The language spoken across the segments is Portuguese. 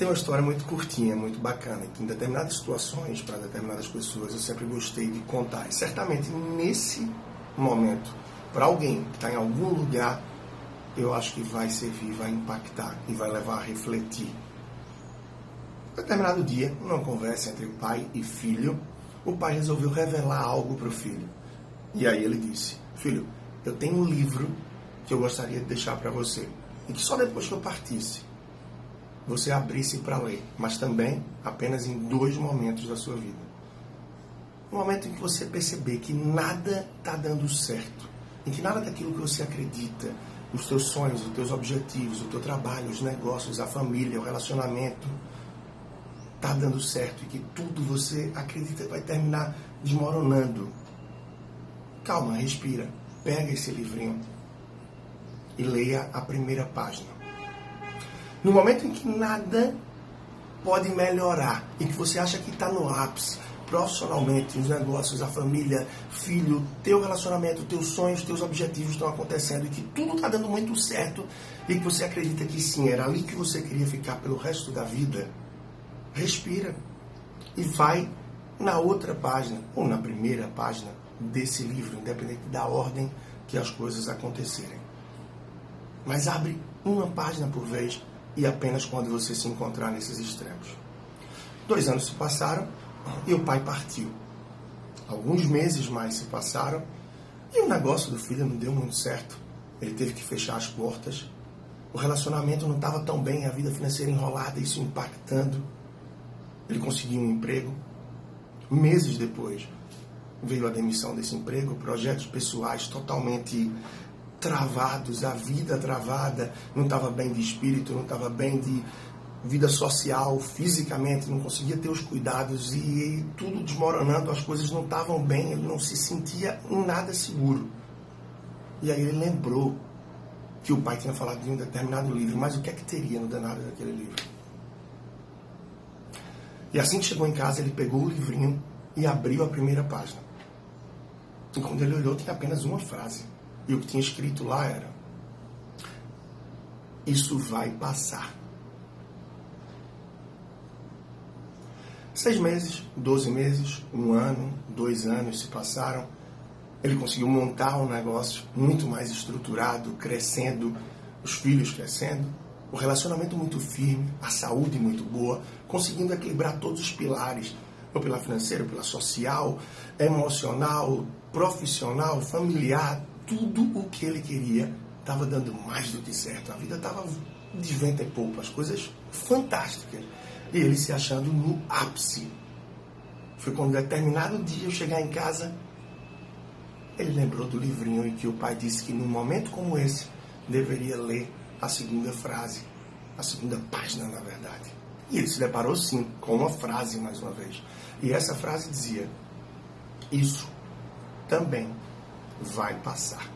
tem uma história muito curtinha, muito bacana, que em determinadas situações, para determinadas pessoas, eu sempre gostei de contar. E certamente nesse momento, para alguém que está em algum lugar, eu acho que vai servir, vai impactar e vai levar a refletir. Um determinado dia, numa conversa entre pai e filho, o pai resolveu revelar algo para o filho. E aí ele disse: Filho, eu tenho um livro que eu gostaria de deixar para você. E que só depois que eu partisse, você abrisse para ler, mas também apenas em dois momentos da sua vida. No momento em que você perceber que nada está dando certo, em que nada daquilo que você acredita, os teus sonhos, os teus objetivos, o teu trabalho, os negócios, a família, o relacionamento, está dando certo e que tudo você acredita vai terminar desmoronando. Calma, respira, pega esse livrinho e leia a primeira página. No momento em que nada pode melhorar e que você acha que está no ápice, profissionalmente, os negócios, a família, filho, teu relacionamento, teus sonhos, teus objetivos estão acontecendo e que tudo está dando muito certo e que você acredita que sim, era ali que você queria ficar pelo resto da vida, respira e vai na outra página ou na primeira página desse livro, independente da ordem que as coisas acontecerem. Mas abre uma página por vez e apenas quando você se encontrar nesses extremos. Dois anos se passaram e o pai partiu. Alguns meses mais se passaram e o negócio do filho não deu muito certo. Ele teve que fechar as portas. O relacionamento não estava tão bem, a vida financeira enrolada, isso impactando. Ele conseguiu um emprego. Meses depois veio a demissão desse emprego, projetos pessoais totalmente travados, a vida travada, não estava bem de espírito, não estava bem de vida social, fisicamente, não conseguia ter os cuidados e tudo desmoronando, as coisas não estavam bem, ele não se sentia em nada seguro. E aí ele lembrou que o pai tinha falado de um determinado livro, mas o que é que teria no danado daquele livro? E assim que chegou em casa, ele pegou o livrinho e abriu a primeira página. E quando ele olhou, tinha apenas uma frase. E o que tinha escrito lá era: Isso vai passar. Seis meses, doze meses, um ano, dois anos se passaram. Ele conseguiu montar um negócio muito mais estruturado, crescendo, os filhos crescendo, o relacionamento muito firme, a saúde muito boa, conseguindo equilibrar todos os pilares, ou pela financeira, pela social, emocional, profissional, familiar, tudo o que ele queria estava dando mais do que certo. A vida estava de vento e pouco, as coisas fantásticas. E ele se achando no ápice. Foi quando, determinado dia, eu chegar em casa, ele lembrou do livrinho em que o pai disse que, num momento como esse, deveria ler a segunda frase, a segunda página, na verdade. E ele se deparou, sim, com uma frase, mais uma vez. E essa frase dizia: Isso também vai passar.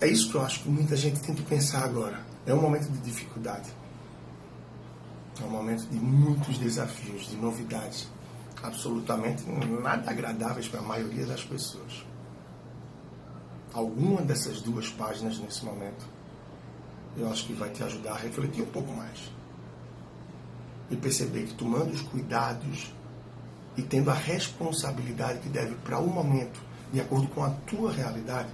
É isso que eu acho que muita gente tem que pensar agora. É um momento de dificuldade. É um momento de muitos desafios, de novidades, absolutamente nada agradáveis para a maioria das pessoas. Alguma dessas duas páginas nesse momento, eu acho que vai te ajudar a refletir um pouco mais. E perceber que tomando os cuidados e tendo a responsabilidade que deve para o momento, de acordo com a tua realidade,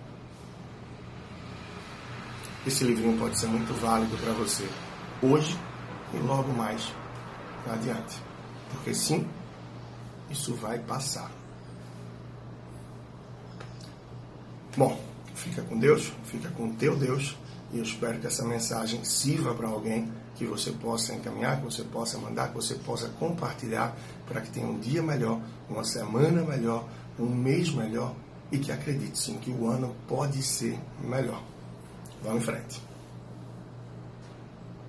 esse livrinho pode ser muito válido para você hoje e logo mais adiante. Porque sim, isso vai passar. Bom, fica com Deus, fica com o teu Deus e eu espero que essa mensagem sirva para alguém que você possa encaminhar, que você possa mandar, que você possa compartilhar para que tenha um dia melhor, uma semana melhor, um mês melhor e que acredite sim que o ano pode ser melhor. Vamos em frente.